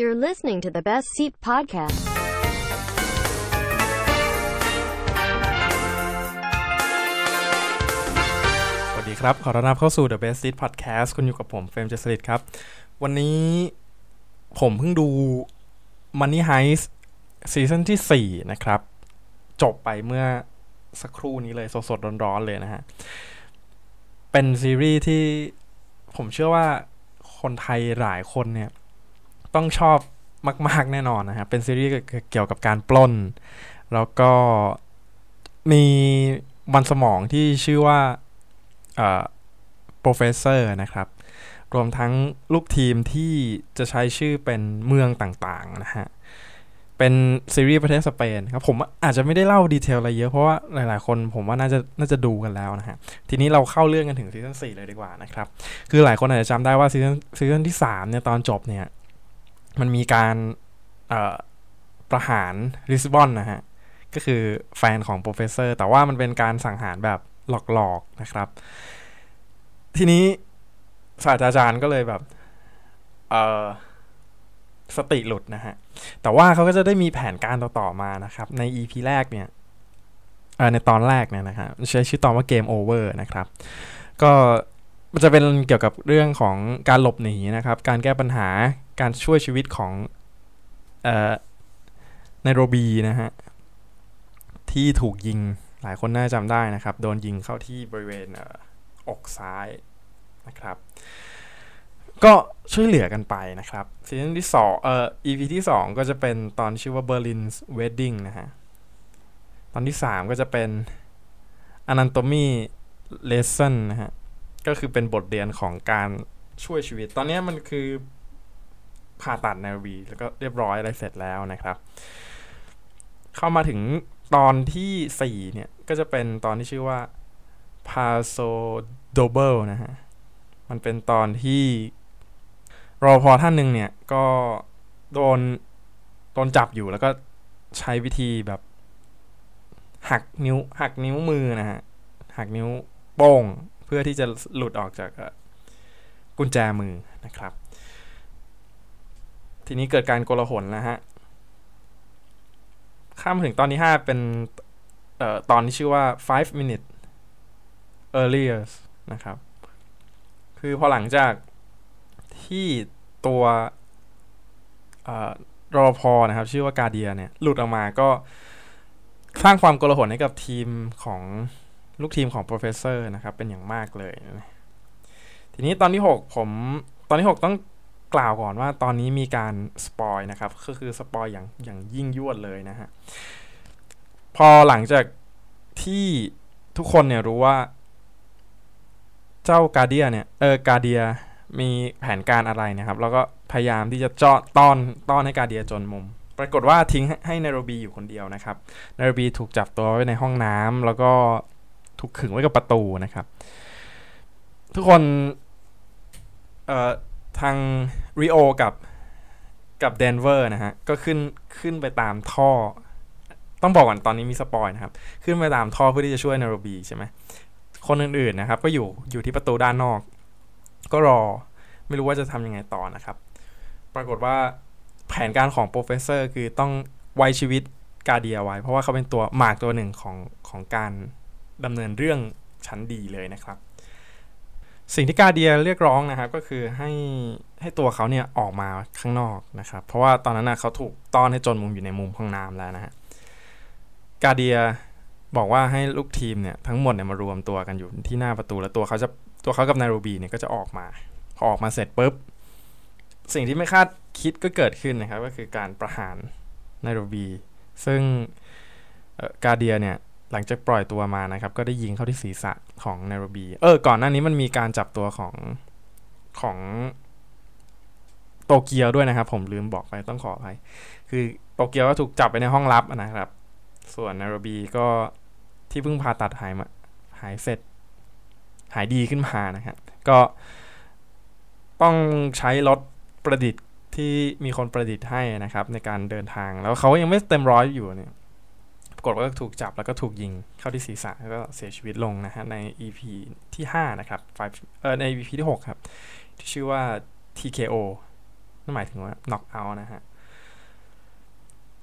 You're listening to the Best Seat Podcast. สวัสดีครับ ขอต้อนรับเข้าสู่ The Best Seat Podcast คุณอยู่กับผมเฟรมเจสลิดครับ วันนี้ผมเพิ่งดู Money Heist ซีซั่นที่ 4 นะครับ จบไปเมื่อสักครู่นี้เลย สดๆ ร้อนๆ เลยนะฮะ เป็นซีรีส์ที่ผมเชื่อว่าคนไทยหลายคนเนี่ย ต้องชอบมาก ๆ แน่นอนนะฮะเป็นซีรีส์เกี่ยวกับการปล้น แล้วก็มีมันสมองที่ชื่อว่าเอ่อ professor นะครับ รวมทั้งลูกทีมที่จะใช้ชื่อเป็นเมืองต่าง ๆ นะฮะ เป็นซีรีส์ประเทศสเปนครับ ผมอาจจะไม่ได้เล่าดีเทลอะไรเยอะ เพราะว่าหลาย ๆ คนผมว่าน่าจะน่าจะดูกันแล้วนะฮะ ทีนี้เราเข้าเรื่องกันถึงซีซั่น4เลยดีกว่านะครับ คือหลายคนอาจจะจำได้ว่าซีซั่นซีซั่นที่ 3 เนี่ย ตอนจบเนี่ย มันมีการประหารลิสบอนนะฮะ ก็คือแฟนของ Professor แต่ว่ามันเป็นการสังหารแบบหลอกๆนะครับ ทีนี้ศาสตราจารย์ก็เลยแบบสติหลุดนะฮะ แต่ว่าเขาก็จะได้มีแผนการต่อๆมานะครับ ใน EP แรกเนี่ยในตอนแรกเนี่ยนะครับใช้ชื่อตอนว่า Game Over นะครับ ก็ มันจะเป็นเกี่ยวกับเรื่องของการหลบหนีนะครับ การแก้ปัญหาการช่วยชีวิตของเอ่อไนโรบีนะฮะที่ถูกยิงหลายคนน่าจำได้นะครับ โดนยิงเข้าที่บริเวณอ อกซ้ายนะครับ ก็ช่วยเหลือกันไปนะครับซีซั่นที่สองเอ่อ EP ที่สองก็จะเป็นตอนชื่อว่า Berlin's Wedding นะฮะตอนที่สามก็จะเป็น Anatomy Lesson นะฮะ ก็คือเป็นบทเรียนของการช่วยชีวิต ตอนนี้มันคือผ่าตัดในวีแล้วก็เรียบร้อยอะไรเสร็จแล้วนะครับ เข้ามาถึงตอนที่ 4 เนี่ย ก็จะเป็นตอนที่ชื่อว่า p a s o d o b l e นะฮะ มันเป็นตอนที่รอพอท่านหนึ่งเนี่ย ก็โดนโดนจับอยู่แล้วก็ใช้วิธีแบบ หักนิ้ว หักนิ้วมือนะฮะ หักนิ้วโป้ง เพื่อที่จะหลุดออกจากกุญแจมือนะครับ ทีนี้เกิดการโกลาหลนะฮะ ข้ามถึงตอนที่ 5 เป็นเอ่อตอนที่ชื่อว่า five minutes earlier นะครับ คือพอหลังจากที่ตัวอ่อรอพอนะครับ ชื่อว่ากาเดียเนี่ย หลุดออกมาก็สร้างความโกลาหลให้กับทีมของ ลูกทีมของ professor นะครับ เป็นอย่างมากเลย ทีนี้ตอนที่ 6 ผมตอนที่ 6 ต้องกล่าวก่อนว่าตอนนี้มีการสปอยนะครับ ก็คือสปอยอย่างอย่างยิ่งยวดเลยนะฮะ พอหลังจากที่ทุกคนเนี่ยรู้ว่า เจ้ากาเดียเนี่ย เออกาเดียมีแผนการอะไรนะครับ แล้วก็พยายามที่จะเจาะต้อนต้อนให้กาเดียจนมุม ปรากฏว่าทิ้งให้ไนโรบีอยู่คนเดียวนะครับไนโรบีถูกจับตัวไว้ในห้องน้ำแล้วก็ ถูกขึงไว้กับประตูนะครับ ทุกคนทางริโอกับกับเดนเวอร์นะฮะ ก็ขึ้นขึ้นไปตามท่อ ต้องบอกก่อนตอนนี้มี spoil นะครับ ขึ้นไปตามท่อเพื่อที่จะช่วยไนโรบีใช่ไหมคนอื่นๆนะครับ ก็อยู่อยู่ที่ประตูด้านนอก ก็รอไม่รู้ว่าจะทำยังไงต่อนะครับ ปรากฏว่าแผนการของ Professor คือต้องไว้ชีวิตกาเดียไว้ เพราะว่าเขาเป็นตัวหมากตัวหนึ่งของของการ ดำเนินเรื่องชั้นดีเลยนะครับ สิ่งที่กาเดียเรียกร้องนะครับก็คือให้ให้ตัวเขาเนี่ยออกมาข้างนอกนะครับ เพราะว่าตอนนั้นนะเขาถูกต้อนให้จนมุมอยู่ในมุมห้องน้ำแล้วนะฮะกาเดียบอกว่าให้ลูกทีมเนี่ยทั้งหมดเนี่ยมารวมตัวกันอยู่ที่หน้าประตู แล้วตัวเขาจะตัวเขากับนายโรบีเนี่ยก็จะออกมา พอออกมาเสร็จปุ๊บสิ่งที่ไม่คาดคิดก็เกิดขึ้นนะครับ ก็คือการประหารนายโรบี ซึ่งกาเดียเนี่ย หลังจากปล่อยตัวมานะครับ ก็ได้ยิงเข้าที่ศีรษะของไนโรบี เออ ก่อนหน้านี้มันมีการจับตัวของของโตเกียวด้วยนะครับ ผมลืมบอกไปต้องขออภัยคือโตเกียวก็ถูกจับไปในห้องลับนะครับ ส่วนไนโรบีก็ที่เพิ่งผ่าตัดหายมาหายเสร็จ หายดีขึ้นมานะครับ ก็ต้องใช้รถประดิษฐ์ที่มีคนประดิษฐ์ให้นะครับ ในการเดินทางแล้วเขายังไม่เต็มร้อยอยู่เนี่ยากฏว่าถูกจับแล้วก็ถูกยิงเข้าที่ศีรษะแล้วก็เสียชีวิตลงนะฮะใน EP ที่ 5 นะครับเออใน EP ที่ 6 ครับ ที่ชื่อว่า TKO นั่นหมายถึงว่า knock out นะฮะ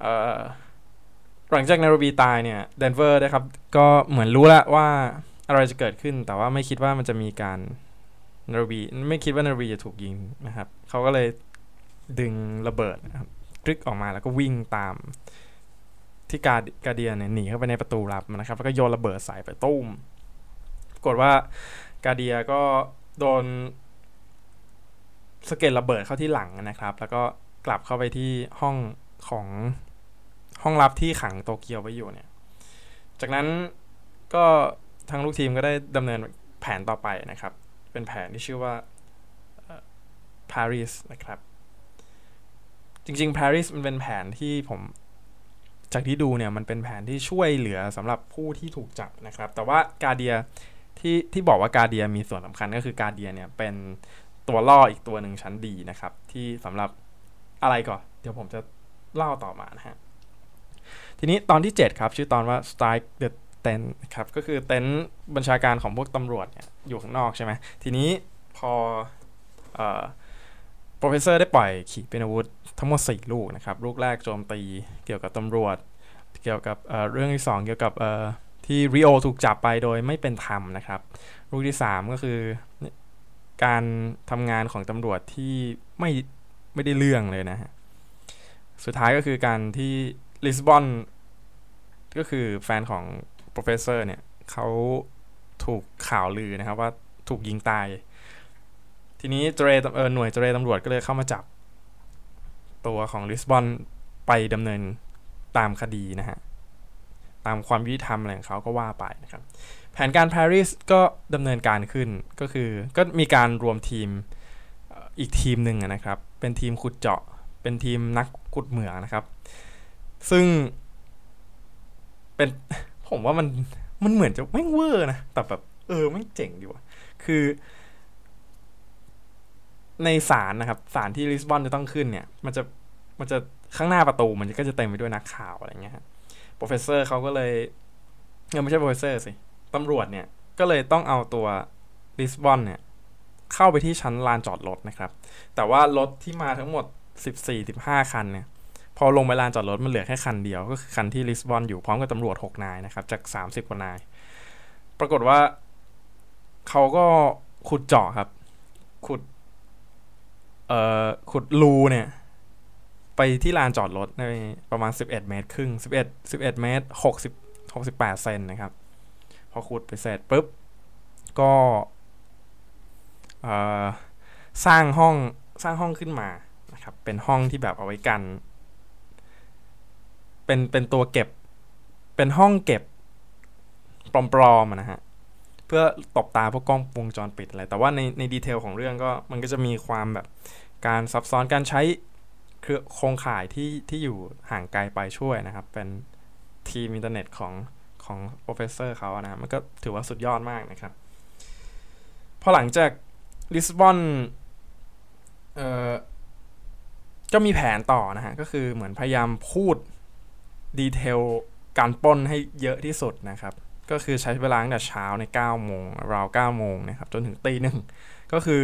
เอ่อหลังจากไนโรบีตายเนี่ยเดนเวอร์นะครับ ก็เหมือนรู้แล้วว่าอะไรจะเกิดขึ้น แต่ว่าไม่คิดว่ามันจะมีการไนโรบีไม่คิดว่าไนโรบีจะถูกยิงนะครับเขาก็เลยดึงระเบิดนะครับกรึกออกมาแล้วก็วิ่งตาม ที่กาการเดียเนี่ยหนีเข้าไปในประตูลับนะครับ แล้วก็โยนระเบิดใส่ไปตุ้มปรากฏว่ากาเดียก็โดนสเก็ตระเบิดเข้าที่หลังนะครับ แล้วก็กลับเข้าไปที่ห้องของห้องลับที่ขังโตเกียวไว้อยู่เนี่ย จากนั้นก็ทางลูกทีมก็ได้ดำเนินแผนต่อไปนะครับ เป็นแผนที่ชื่อว่า Paris นะครับ จริงๆ Paris มันเป็นแผนที่ผม จากที่ดูเนี่ยมันเป็นแผนที่ช่วยเหลือสำหรับผู้ที่ถูกจับนะครับ แต่ว่ากาเดียที่ที่บอกว่ากาเดียมีส่วนสำคัญก็คือกาเดียเนี่ยเป็นตัวล่ออีกตัวหนึ่งชั้นดีนะครับ ที่สำหรับอะไรก่อน เดี๋ยวผมจะเล่าต่อมานะฮะทีนี้ตอนที่ 7 ครับ ชื่อตอนว่า strike the tent ครับก็คือเต็นท์บัญชาการของพวกตำรวจเนี่ยอยู่ข้างนอกใช่ไหมทีนี้พอ เอ่อ professor ได้ปล่อยขีปนาวุธทั้งหมด 4 ลูกนะครับ ลูกแรกโจมตีเกี่ยวกับตำรวจ เกี่ยวกับเเรื่องที่ 2 เกี่ยวกับที่ริโอถูกจับไปโดยไม่เป็นธรรมนะครับ ลูกที่ 3 ก็คือการทำงานของตำรวจที่ไม่ไม่ได้เรื่องเลยนะฮะ สุดท้ายก็คือการที่ลิสบอนก็คือแฟนของ professor เนี่ยเขาถูกข่าวลือนะครับว่าถูกยิงตาย ทีนี้เจเรเออหน่วยเจเรตำรวจก็เลยเข้ามาจับ ตัวของลิสบอนไปดำเนินตามคดีนะฮะ ตามความยุติธรรมอะไรของเขาก็ว่าไปนะครับ แผนการปารีสก็ดำเนินการขึ้นก็คือก็มีการรวมทีมอีกทีมหนึ่งนะครับ เป็นทีมขุดเจาะ เป็นทีมนักขุดเหมืองนะครับ ซึ่งเป็นผมว่ามันมันเหมือนจะไม่เวอร์นะ แต่แบบเออไม่เจ๋งดีว่ะ คือ ในศาลนะครับศาลที่ลิสบอนจะต้องขึ้นเนี่ย มันจะมันจะข้างหน้าประตูมันก็จะเต็มไปด้วยนักข่าวอะไรเงี้ยฮะ Professor เขาก็เลยเออไม่ใช่ Professor สิตำรวจเนี่ยก็เลยต้องเอาตัวลิสบอนเนี่ยเข้าไปที่ชั้นลานจอดรถนะครับ แต่ว่ารถที่มาทั้งหมด 14-15 คันเนี่ย พอลงไปลานจอดรถมันเหลือแค่คันเดียว ก็คือคันที่ลิสบอนอยู่พร้อมกับตำรวจ 6 นายนะครับ จาก 30 กว่านาย ปรากฏว่าเขาก็ขุดเจาะครับ ขุด อ่อขุดรูเนี่ย ไปที่ลานจอดรถในประมาณ 11 เมตร ครึ่ง 11 11 เมตร 60 68 เซนนะครับ พอขุดไปเสร็จปุ๊บ ก็สร้างห้องสร้างห้องขึ้นมานะครับ เป็นห้องที่แบบเอาไว้กัน เป็นเป็นตัวเก็บ เป็นห้องเก็บปลอมๆนะฮะ เพื่อตบตาพวกกล้องวงจรปิดอะไร แต่ว่าในในดีเทลของเรื่องก็มันก็จะมีความแบบการซับซ้อนการใช้เครือโครงข่ายที่ที่อยู่ห่างไกลไปช่วยนะครับ เป็นทีมอินเทอร์เน็ตของของ Professor เขานะมันก็ถือว่าสุดยอดมากนะครับ พอหลังจากลิสบอนเอ่อก็มีแผนต่อนะฮะ ก็คือเหมือนพยายามพูด detail การป้นให้เยอะที่สุดนะครับ ก็คือใช้เวลาตั้งแต่เช้าใน9โมงราว9โมงนะครับ จนถึงตีหนึ่งก็คือ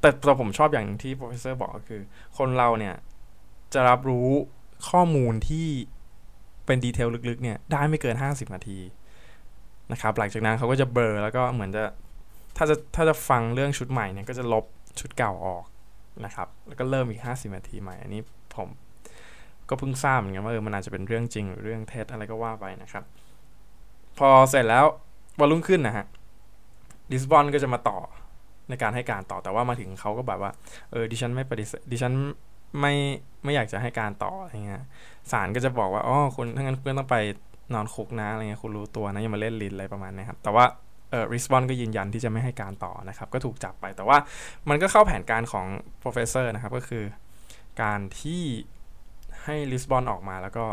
แต่แต่ผมชอบอย่างที่ Professor บอกก็คือ คนเราเนี่ยจะรับรู้ข้อมูลที่เป็น detail ลึกๆเนี่ยได้ไม่เกิน 50 นาทีนะครับหลังจากนั้นเขาก็จะเบลอแล้วก็เหมือนจะถ้าจะถ้าจะฟังเรื่องชุดใหม่เนี่ยก็จะลบชุดเก่าออกนะครับ แล้วก็เริ่มอีก 50 นาทีใหม่ อันนี้ผมก็เพิ่งทราบเหมือนกันว่าเออมันอาจจะเป็นเรื่องจริงหรือเรื่องเท็จอะไรก็ว่าไปนะครับ พอเสร็จแล้ววันรุ่งขึ้นนะฮะลิสบอนก็จะมาต่อในการให้การต่อแต่ว่ามาถึงเขาก็แบบว่าเออดิฉันไม่ปฏิเสธดิฉันไม่ไม่อยากจะให้การต่ออะไรเงี้ยศาลก็จะบอกว่าอ๋อคุณถ้างั้นคุณต้องไปนอนคุกนะอะไรเงี้ยคุณรู้ตัวนะอย่ามาเล่นลิ้นอะไรประมาณนี้ครับแต่ว่าเออริสบอนก็ยืนยันที่จะไม่ให้การต่อนะครับ ก็ถูกจับไปแต่ว่ามันก็เข้าแผนการของ professor นะครับก็คือ การที่ให้ลิสบอนออกมาแล้วก็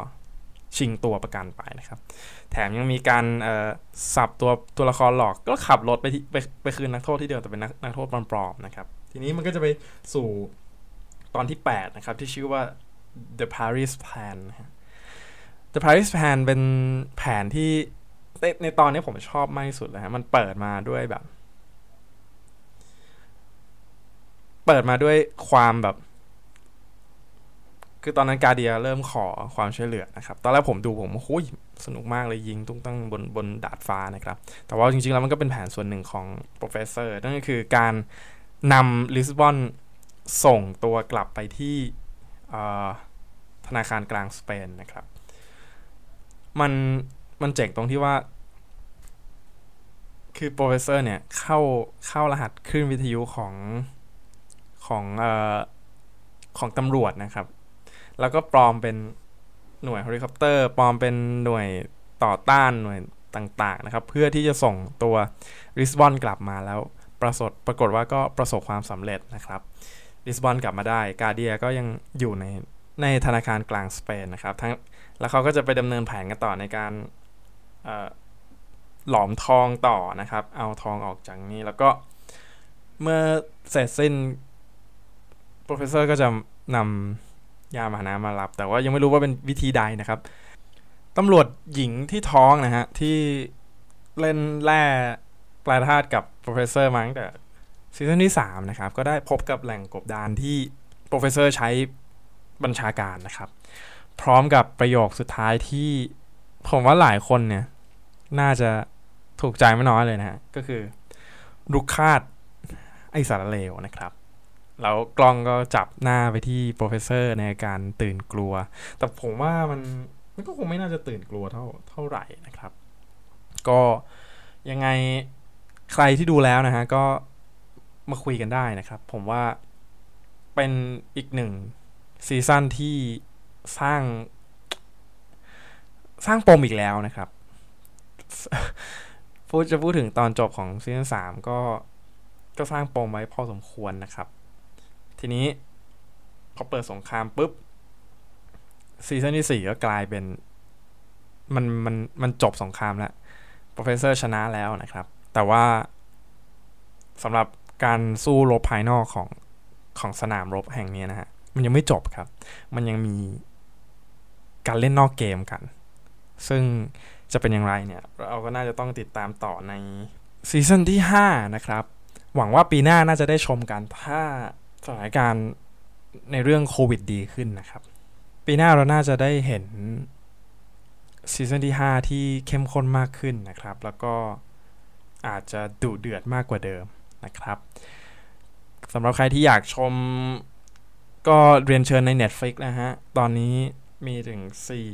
ชิงตัวประกันไปนะครับ แถมยังมีการสับตัวตัวละครหลอกก็ขับรถไปไปไปคืนนักโทษที่เดิมแต่เป็นนักนักโทษปลอมๆนะครับ ทีนี้มันก็จะไปสู่ตอนที่ 8 นะครับ ที่ชื่อว่า the Paris Plan นะ the Paris Plan เป็นแผนที่ในตอนนี้ผมชอบมากที่สุดเลยฮะมันเปิดมาด้วยแบบเเปิดมาด้วยความแบบ คือตอนนั้นกาเดียเริ่มขอความช่วยเหลือนะครับ ตอนแรกผมดูผมโอ้ยสนุกมากเลยยิงตุ้งตั้งบนบนดาดฟ้านะครับ แต่ว่าจริงๆแล้วมันก็เป็นแผนส่วนหนึ่งของ Professor นั่นก็คือการนำลิสบอนส่งตัวกลับไปที่ธนาคารกลางสเปนนะครับ มันมันเจ๋งตรงที่ว่า คือ Professor เนี่ยเข้าเข้ารหัสคลื่นวิทยุของของอของตำรวจนะครับ แล้วก็ปลอมเป็นหน่วยเฮลิคอปเตอร์ ปลอมเป็นหน่วยต่อต้านหน่วยต่างๆนะครับ เพื่อที่จะส่งตัวลิสบอนกลับมาแล้วประสบปรากฏว่าก็ประสบความสำเร็จนะครับลิสบอนกลับมาได้กาเดียก็ยังอยู่ในในธนาคารกลางสเปนนะครับทั้งแล้วเขาก็จะไปดำเนินแผนกันต่อในการหลอมทองต่อนะครับ เอาทองออกจากนี้แล้วก็เมื่อเสร็จสิ้น Professor ก็จะนำ ยามาหามารับ แต่ว่ายังไม่รู้ว่าเป็นวิธีใดนะครับตำรวจหญิงที่ท้องนะฮะ ที่เล่นแร่แปรธาตุกับ Professor มาตั้งแต่ซีซั่นที่ 3 นะครับ ก็ได้พบกับแหล่งกบดานที่ Professor ใช้บัญชาการนะครับ พร้อมกับประโยคสุดท้ายที่ผมว่าหลายคนเนี่ย น่าจะถูกใจไม่น้อยเลยนะฮะ ก็คือรุกคาดไอสารเลวนะครับ แล้วกล้องก็จับหน้าไปที่โปรเฟสเซอร์ในการตื่นกลัว แต่ผมว่ามันมันก็คงไม่น่าจะตื่นกลัวเท่าเท่าไหร่นะครับ ก็ยังไงใครที่ดูแล้วนะฮะก็มาคุยกันได้นะครับ ผมว่าเป็นอีกหนึ่งซีซั่นที่สร้าง สร้างปมอีกแล้วนะครับพูดจะพูดถึงตอนจบของซีซั่นสามก็ก็สร้างปมไว้พอสมควรนะครับ ทีนี้พอเปิดสงครามปุ๊บซีซั่นที่สี่ก็กลายเป็น มันมันมันจบสงครามแล้ว Professor ชนะแล้วนะครับ แต่ว่าสำหรับการสู้รบภายนอกของของสนามรบแห่งนี้นะฮะ มันยังไม่จบครับ มันยังมีการเล่นนอกเกมกัน ซึ่งจะเป็นอย่างไรเนี่ย เราก็น่าจะต้องติดตามต่อในซีซั่นที่ 5 นะครับ หวังว่าปีหน้าน่าจะได้ชมกัน ถ้า สถานการณ์ในเรื่องโควิดดีขึ้นนะครับ ปีหน้าเราน่าจะได้เห็นซีซั่นที่ 5 ที่เข้มข้นมากขึ้นนะครับ แล้วก็อาจจะดุเดือดมากกว่าเดิมนะครับสำหรับใครที่อยากชมก็เรียนเชิญใน Netflix นะฮะ ตอนนี้มีถึง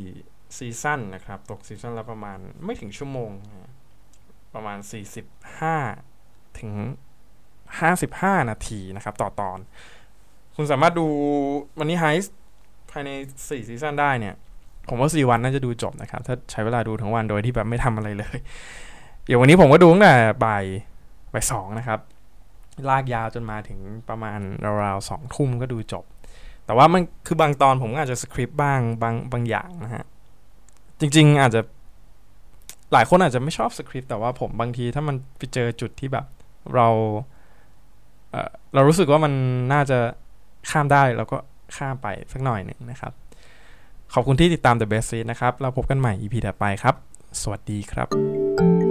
4 ซีซั่นนะครับ ตกซีซั่นละประมาณไม่ถึงชั่วโมง ประมาณ 45 ถึง 55 นาทีนะครับ ต่อตอน คุณสามารถดูมันนี่ไฮส์ภายใน 4 ซีซั่นได้เนี่ย ผมว่า 4 วันน่าจะดูจบนะครับ ถ้าใช้เวลาดูทั้งวันโดยที่แบบไม่ทำอะไรเลย เดี๋ยววันนี้ผมก็ดูตั้งแต่บ่ายบ่ายสองนะครับ ลากยาวจนมาถึงประมาณราวๆสองทุ่มก็ดูจบ แต่ว่ามันคือบางตอนผมอาจจะสคริปต์บ้างบางบางอย่างนะฮะ จริง ๆ อาจจะหลายคนอาจจะไม่ชอบสคริปต์แต่ว่าผมบางทีถ้ามันไปเจอจุดที่แบบเรา เรารู้สึกว่ามันน่าจะข้ามได้เราก็ข้ามไปสักหน่อยหนึ่งนะครับ ขอบคุณที่ติดตาม The Best Seat นะครับ เราพบกันใหม่ EP ถัดไปครับ สวัสดีครับ